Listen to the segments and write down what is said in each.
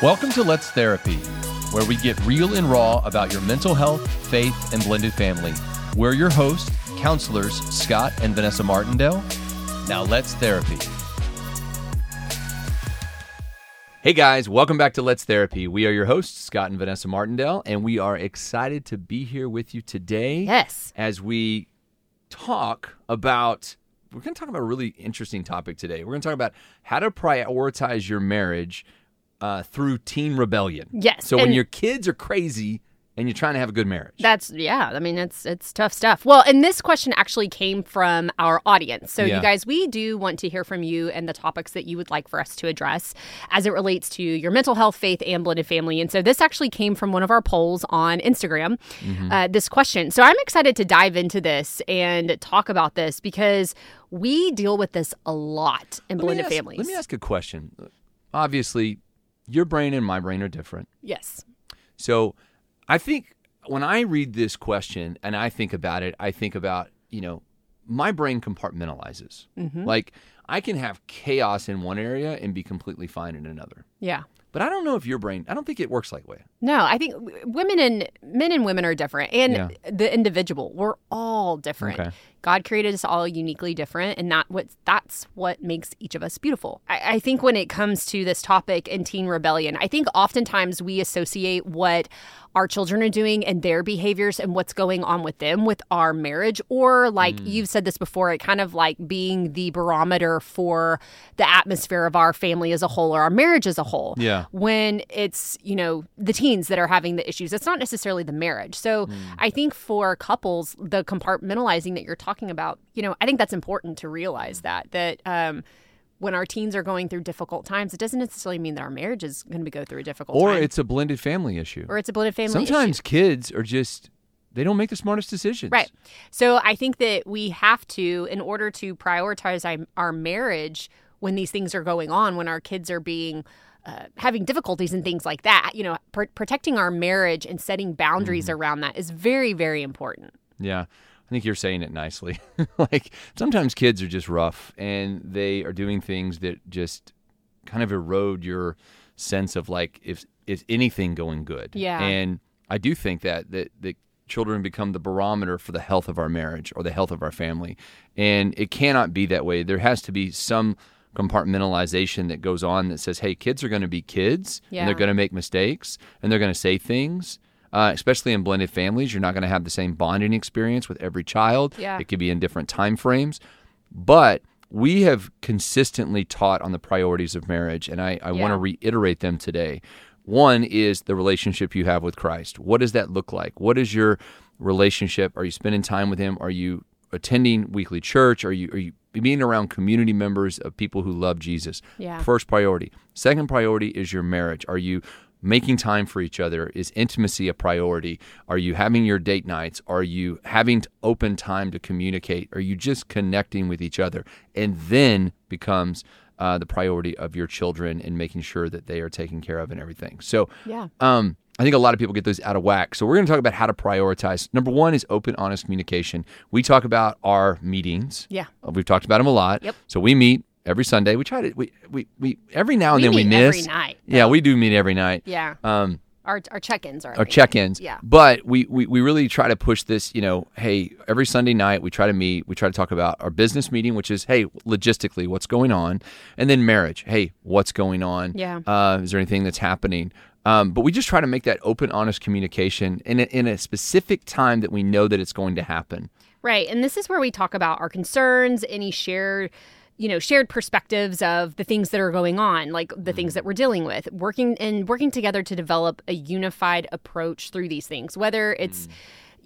Welcome to Let's Therapy, where we get real and raw about your mental health, faith, and blended family. We're your hosts, counselors Scott and Vanessa Martindale. Now let's therapy. Hey guys, welcome back to Let's Therapy. We are your hosts, Scott and Vanessa Martindale, and we are excited to be here with you today. Yes. As we talk about, we're going to talk about a really interesting topic today. We're going to talk about how to prioritize your marriage uh, through teen rebellion. Yes, So when your kids are crazy and you're trying to have a good marriage. That's yeah. I mean, it's it's tough stuff. Well, and this question actually came from our audience. So Yeah. you guys, we do want to hear from you and the topics that you would like for us to address as it relates to your mental health, faith, and blended family. And so this actually came from one of our polls on Instagram. Mm-hmm. Uh, this question. So I'm excited to dive into this and talk about this because we deal with this a lot in Let blended ask- families. Let me ask a question. Obviously, your brain and my brain are different. Yes. So I think when I read this question and I think about it, I think about, you know, my brain compartmentalizes. Mm-hmm. Like I can have chaos in one area and be completely fine in another. Yeah. But I don't know if your brain, I don't think it works like way. No, I think women and men and women are different, and Yeah. the individual. We're all different. Okay. God created us all uniquely different, and that what that's what makes each of us beautiful. I, I think when it comes to this topic in teen rebellion, I think oftentimes we associate what our children are doing and their behaviors and what's going on with them with our marriage, or like Mm. you've said this before, it kind of like being the barometer for the atmosphere of our family as a whole or our marriage as a whole Yeah. when it's you know the teens that are having the issues it's not necessarily the marriage so Hmm. i think for couples the compartmentalizing that you're talking about you know i think that's important to realize that that um when our teens are going through difficult times it doesn't necessarily mean that our marriage is going to go through a difficult Or time it's a blended family issue. or it's a blended family issue. Sometimes kids are just, they don't make the smartest decisions. Right. So I think that we have to, in order to prioritize our marriage when these things are going on, when our kids are being uh, having difficulties and things like that, you know, pr- protecting our marriage and setting boundaries Mm-hmm. around that is very, very important. Yeah. I think you're saying it nicely. like sometimes kids are just rough and they are doing things that just kind of erode your sense of like if is anything going good. Yeah. And I do think that that that children become the barometer for the health of our marriage or the health of our family. And it cannot be that way. There has to be some compartmentalization that goes on that says, hey, kids are going to be kids Yeah. and they're going to make mistakes and they're going to say things. Uh, especially in blended families, you're not going to have the same bonding experience with every child. Yeah. It could be in different time frames. But we have consistently taught on the priorities of marriage, and I, I want to reiterate them today. One is the relationship you have with Christ. What does that look like? What is your relationship? Are you spending time with Him? Are you attending weekly church? Are you are you being around community members of people who love Jesus? Yeah. First priority. Second priority is your marriage. Are you making time for each other? Is intimacy a priority? Are you having your date nights? Are you having open time to communicate? Are you just connecting with each other? And then becomes uh, the priority of your children and making sure that they are taken care of and everything. So, Yeah. um, I think a lot of people get those out of whack. So we're going to talk about how to prioritize. Number one is open, honest communication. We talk about our meetings. Yeah. Uh, We've talked about them a lot. Yep. So we meet every Sunday. We try to we we, we every now and We then we miss. every night, Yeah, we do meet every night. Yeah. Um, Our, our check ins are our check-ins. Yeah. But we, we we really try to push this. You know, hey, every Sunday night we try to meet. We try to talk about our business meeting, which is hey, logistically, what's going on, and then marriage. Hey, what's going on? Yeah. Uh, is there anything that's happening? Um, but we just try to make that open, honest communication in a, in a specific time that we know that it's going to happen. Right. And this is where we talk about our concerns, any shared you know shared perspectives of the things that are going on like the things that we're dealing with working and working together to develop a unified approach through these things whether it's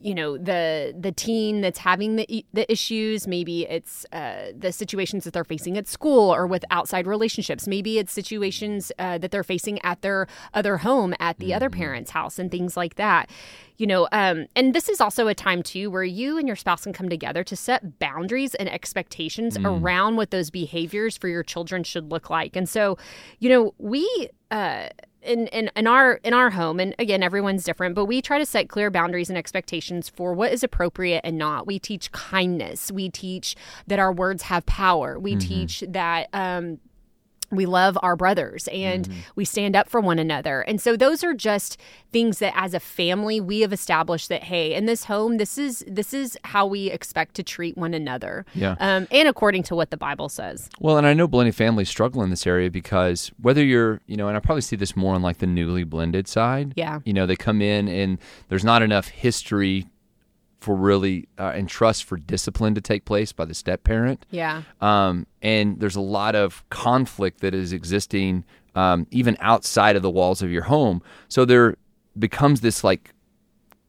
you know the the teen that's having the the issues. Maybe it's uh, the situations that they're facing at school or with outside relationships. Maybe it's situations uh, that they're facing at their other home at the other parent's house and things like that. You know um, and this is also a time too where you and your spouse can come together to set boundaries and expectations around what those behaviors for your children should look like. And so you know we uh, in, in in our in our home and again everyone's different but we try to set clear boundaries and expectations for what is appropriate and not. We teach kindness. We teach that our words have power. We teach that um we love our brothers and Mm-hmm. we stand up for one another. And so those are just things that as a family we have established that hey, in this home this is this is how we expect to treat one another. Yeah. Um, and according to what the Bible says. Well, and I know blended families struggle in this area because whether you're, you know, and I probably see this more on like the newly blended side. Yeah. You know, they come in and there's not enough history for really uh, and trust for discipline to take place by the step parent. Yeah. Um, and there's a lot of conflict that is existing um, even outside of the walls of your home. So there becomes this like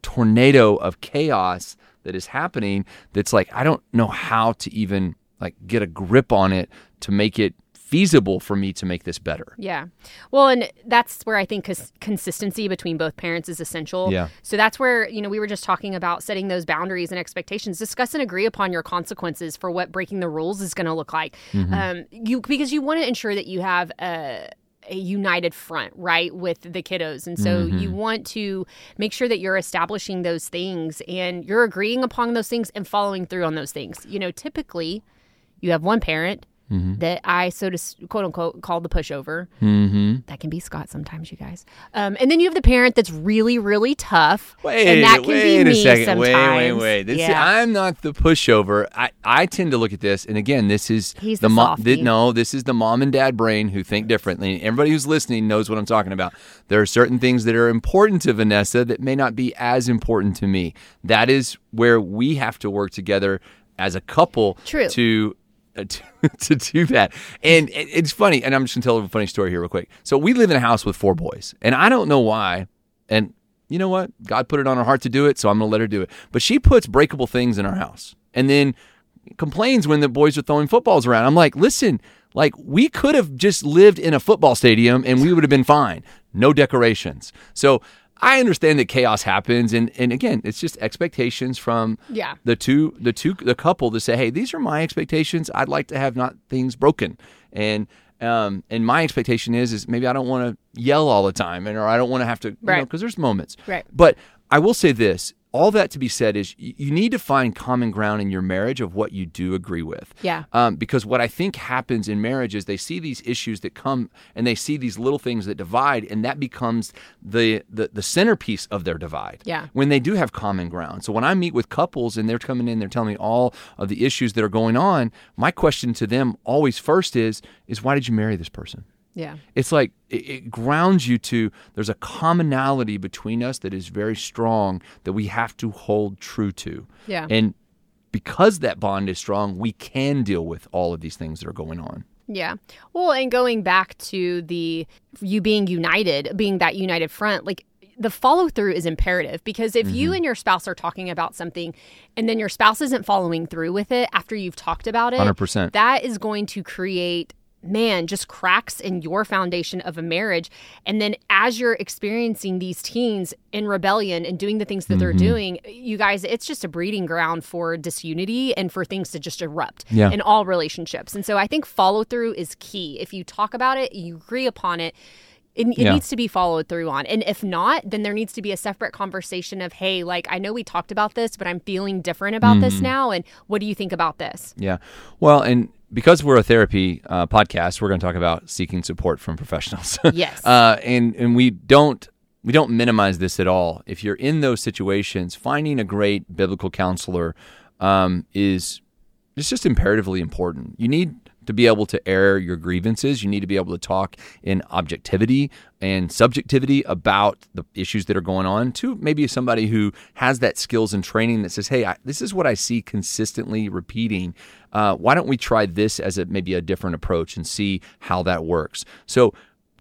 tornado of chaos that is happening that's like I don't know how to even like get a grip on it to make it feasible for me to make this better. Yeah. Well, and that's where I think cons- consistency between both parents is essential. Yeah. So that's where, you know, we were just talking about setting those boundaries and expectations. Discuss and agree upon your consequences for what breaking the rules is going to look like. Um, you because you want to ensure that you have a a united front, right, with the kiddos. And so you want to make sure that you're establishing those things and you're agreeing upon those things and following through on those things. You know, typically you have one parent that I, so to quote unquote, call the pushover. Mm-hmm. That can be Scott sometimes, you guys. Um, and then you have the parent that's really, really tough. Wait, and that can wait be a me second. sometimes. Wait, wait, wait. This, yeah. I'm not the pushover. I, I tend to look at this, and again, this is He's the mom. softie. no, this is the mom and dad brain who think differently. Everybody who's listening knows what I'm talking about. There are certain things that are important to Vanessa that may not be as important to me. That is where we have to work together as a couple True. to to, to do that. And it- it's funny, and I'm just gonna tell a funny story here real quick. So we live in a house with four boys, and I don't know why. And you know what? God put it on her heart to do it, so I'm gonna let her do it. But she puts breakable things in our house, and then complains when the boys are throwing footballs around. I'm like, listen, like we could have just lived in a football stadium and we would have been fine. No decorations. So I understand that chaos happens and and again, it's just expectations from Yeah. the two the two the couple to say, "Hey, these are my expectations. I'd like to have not things broken." And um, and my expectation is is maybe I don't want to yell all the time, and or I don't want to have to, you Right. because there's moments. Right. But I will say this: all that to be said is you need to find common ground in your marriage of what you do agree with. Yeah. Um, because what I think happens in marriage is they see these issues that come and they see these little things that divide, and that becomes the the, the centerpiece of their divide. Yeah. When they do have common ground. So when I meet with couples and they're coming in, they're telling me all of the issues that are going on. My question to them always first is is why did you marry this person? Yeah. It's like it, it grounds you to there's a commonality between us that is very strong that we have to hold true to. Yeah. And because that bond is strong, we can deal with all of these things that are going on. Yeah. Well, and going back to the you being united, being that united front, like the follow through is imperative because if you mm-hmm. and your spouse are talking about something and then your spouse isn't following through with it after you've talked about it, 100%. that is going to create man just cracks in your foundation of a marriage and then as you're experiencing these teens in rebellion and doing the things that Mm-hmm. they're doing you guys it's just a breeding ground for disunity and for things to just erupt Yeah. in all relationships and so i think follow through is key if you talk about it you agree upon it it, it Yeah. needs to be followed through on and if not then there needs to be a separate conversation of hey like i know we talked about this but i'm feeling different about this Mm-hmm. now and what do you think about this Yeah. Well, and because we're a therapy uh, podcast, we're going to talk about seeking support from professionals. Yes. uh, and and we don't we don't minimize this at all. If you're in those situations, finding a great biblical counselor um, is it's just imperatively important. You need to be able to air your grievances. You need to be able to talk in objectivity and subjectivity about the issues that are going on to maybe somebody who has that skills and training that says, "Hey, I, this is what I see consistently repeating. Uh, why don't we try this as a maybe a different approach and see how that works?" So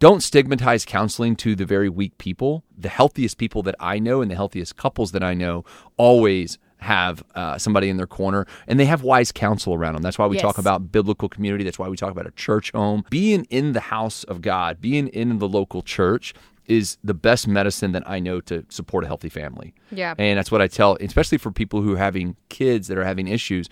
don't stigmatize counseling to the very weak people. The healthiest people that I know and the healthiest couples that I know always have uh, somebody in their corner and they have wise counsel around them. That's why we Yes. talk about biblical community. That's why we talk about a church home. Being in the house of God, being in the local church is the best medicine that I know to support a healthy family. Yeah. And that's what I tell, especially for people who are having kids that are having issues.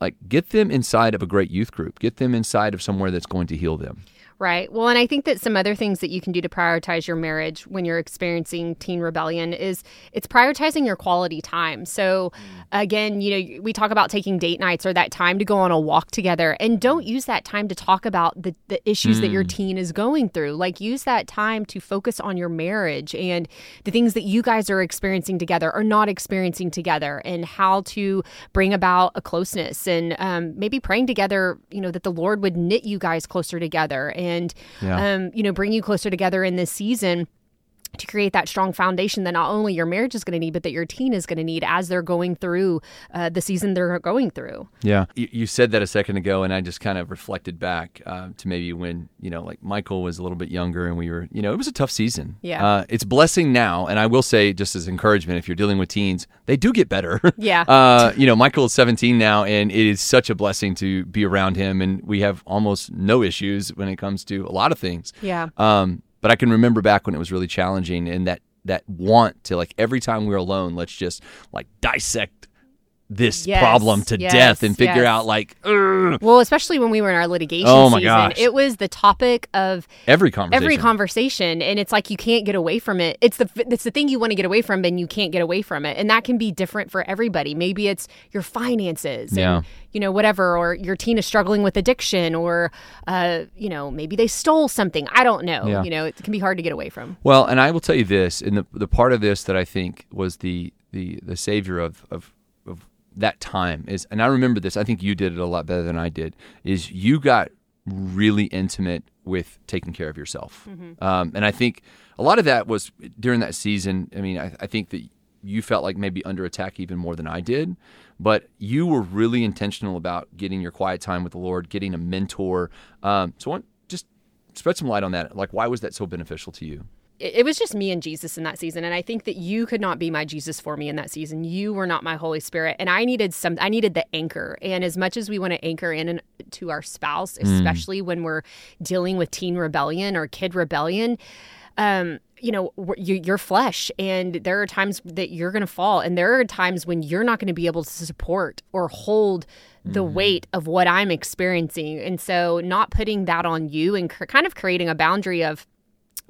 Like, get them inside of a great youth group. Get them inside of somewhere that's going to heal them. Right. Well, and I think that some other things that you can do to prioritize your marriage when you're experiencing teen rebellion is it's prioritizing your quality time. So, mm. again, you know, we talk about taking date nights or that time to go on a walk together and don't mm. use that time to talk about the, the issues that your mm. teen is going through. Like, use that time to focus on your marriage and the things that you guys are experiencing together or not experiencing together and how to bring about a closeness and um, maybe praying together, you know, that the Lord would knit you guys closer together and Yeah. um, you know bring you closer together in this season to create that strong foundation that not only your marriage is going to need but that your teen is going to need as they're going through uh, the season they're going through Yeah. You, you said that a second ago, and I just kind of reflected back uh, to maybe when, you know, like Michael was a little bit younger and we were, you know, it was a tough season. Yeah. Uh, it's blessing now. And I will say, just as encouragement, if you're dealing with teens, they do get better. Yeah. uh, you know, Michael is 17 now, and it is such a blessing to be around him. And we have almost no issues when it comes to a lot of things. yeah Um, but I can remember back when it was really challenging and that that want to like every time we were alone, let's just like dissect this Yes, problem to yes, death and figure yes. out like ugh, well especially when we were in our litigation Oh my season gosh. it was the topic of every conversation. every conversation and it's like you can't get away from it it's the it's the thing you want to get away from and you can't get away from it and that can be different for everybody maybe it's your finances Yeah. and you know whatever or your teen is struggling with addiction or uh you know maybe they stole something i don't know Yeah. you know it can be hard to get away from Well, and I will tell you this, and the the part of this that I think was the the the savior of of of that time is, and I remember this. I think you did it a lot better than I did. Is you got really intimate with taking care of yourself, um, and I think a lot of that was during that season. I mean, I, I think that you felt like maybe under attack even more than I did, but you were really intentional about getting your quiet time with the Lord, getting a mentor. Um, so, I want just spread some light on that. Like, why was that so beneficial to you? It, it was just me and Jesus in that season. And I think that you could not be my Jesus for me in that season. You were not my Holy Spirit. And I needed some, I needed the anchor. And as much as we want to anchor in and to our spouse, especially when we're dealing with teen rebellion or kid rebellion, um, you know, your flesh, and there are times that you're going to fall, and there are times when you're not going to be able to support or hold the weight of what I'm experiencing, and so not putting that on you and cr- kind of creating a boundary of,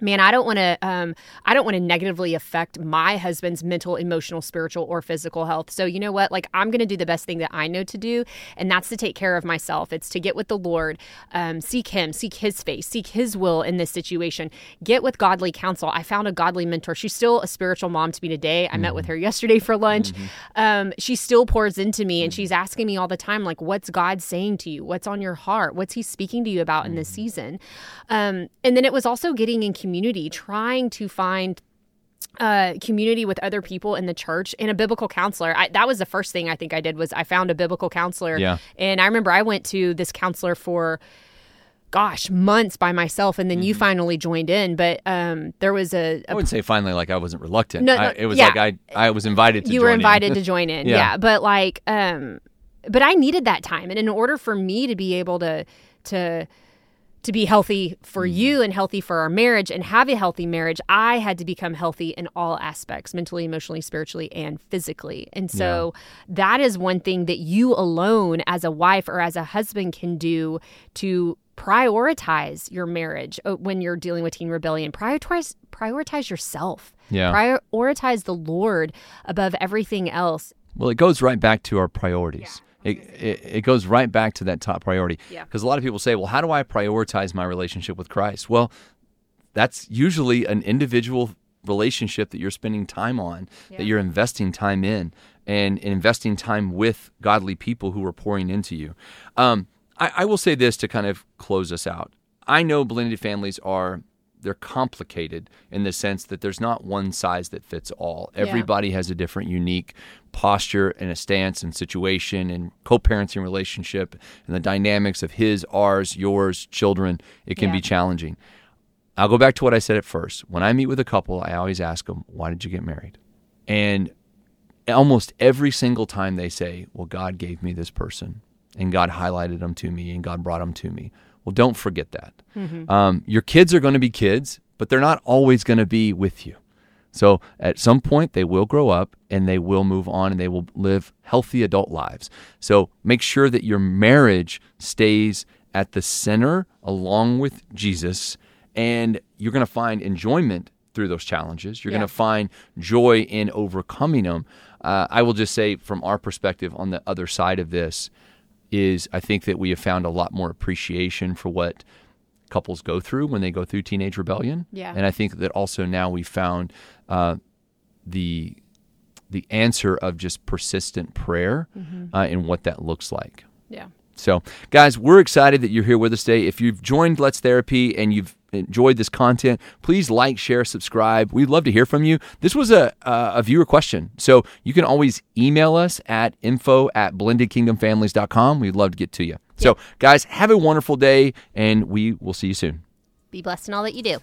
man i don't want to um, i don't want to negatively affect my husband's mental emotional spiritual or physical health. So you know what? Like i'm going to do the best thing that i know to do and that's to take care of myself. It's to get with the lord um, seek him seek his face seek his will in this situation. Get with godly counsel. I found a godly mentor. She's still a spiritual mom to me today. I met with her yesterday for lunch. Um, she still pours into me and she's asking me all the time like what's god saying to you? What's on your heart? What's he speaking to you about in this season? Um, and then it was also getting in community trying to find uh, community with other people in the church and a biblical counselor. I, that was the first thing I think I did was I found a biblical counselor. Yeah. And I remember I went to this counselor for gosh months by myself and then you finally joined in but um there was a, I a wouldn't say finally like I wasn't reluctant. No, no, I, it was yeah. like I I was invited to you were in. invited to join in Yeah. yeah. but like um but i needed that time and in order for me to be able to to to be healthy for Mm-hmm. you and healthy for our marriage and have a healthy marriage i had to become healthy in all aspects mentally emotionally spiritually and physically and so that is one thing that you alone as a wife or as a husband can do to prioritize your marriage uh, when you're dealing with teen rebellion prioritize prioritize yourself Yeah. prioritize the lord above everything else Well, it goes right back to our priorities. It, it, it goes right back to that top priority. Yeah. Because a lot of people say, well, how do I prioritize my relationship with Christ? Well, that's usually an individual relationship that you're spending time on, that you're investing time in, and, and investing time with godly people who are pouring into you. Um, I, I will say this to kind of close us out. I know blended families are they're complicated in the sense that there's not one size that fits all. Everybody has a different unique posture and a stance and situation and co-parenting relationship and the dynamics of his, ours, yours, children. It can Yeah. be challenging. I'll go back to what I said at first. When I meet with a couple, I always ask them, "Why did you get married?" And almost every single time they say, "Well, God gave me this person, and God highlighted them to me, and God brought them to me." Well, don't forget that. Um, your kids are going to be kids, but they're not always going to be with you. So at some point, they will grow up and they will move on and they will live healthy adult lives. So make sure that your marriage stays at the center along with Jesus, and you're going to find enjoyment through those challenges. You're Yeah. going to find joy in overcoming them. Uh, I will just say, from our perspective, on the other side of this, is I think that we have found a lot more appreciation for what couples go through when they go through teenage rebellion. Yeah. And I think that also now we found uh, the the answer of just persistent prayer uh, and what that looks like. Yeah. So, guys, we're excited that you're here with us today. If you've joined Let's Therapy and you've enjoyed this content, please like, share, subscribe. We'd love to hear from you. This was a, uh, a viewer question. So you can always email us at info at blendedkingdomfamilies.com. We'd love to get to you. So, guys, have a wonderful day, and we will see you soon. Be blessed in all that you do.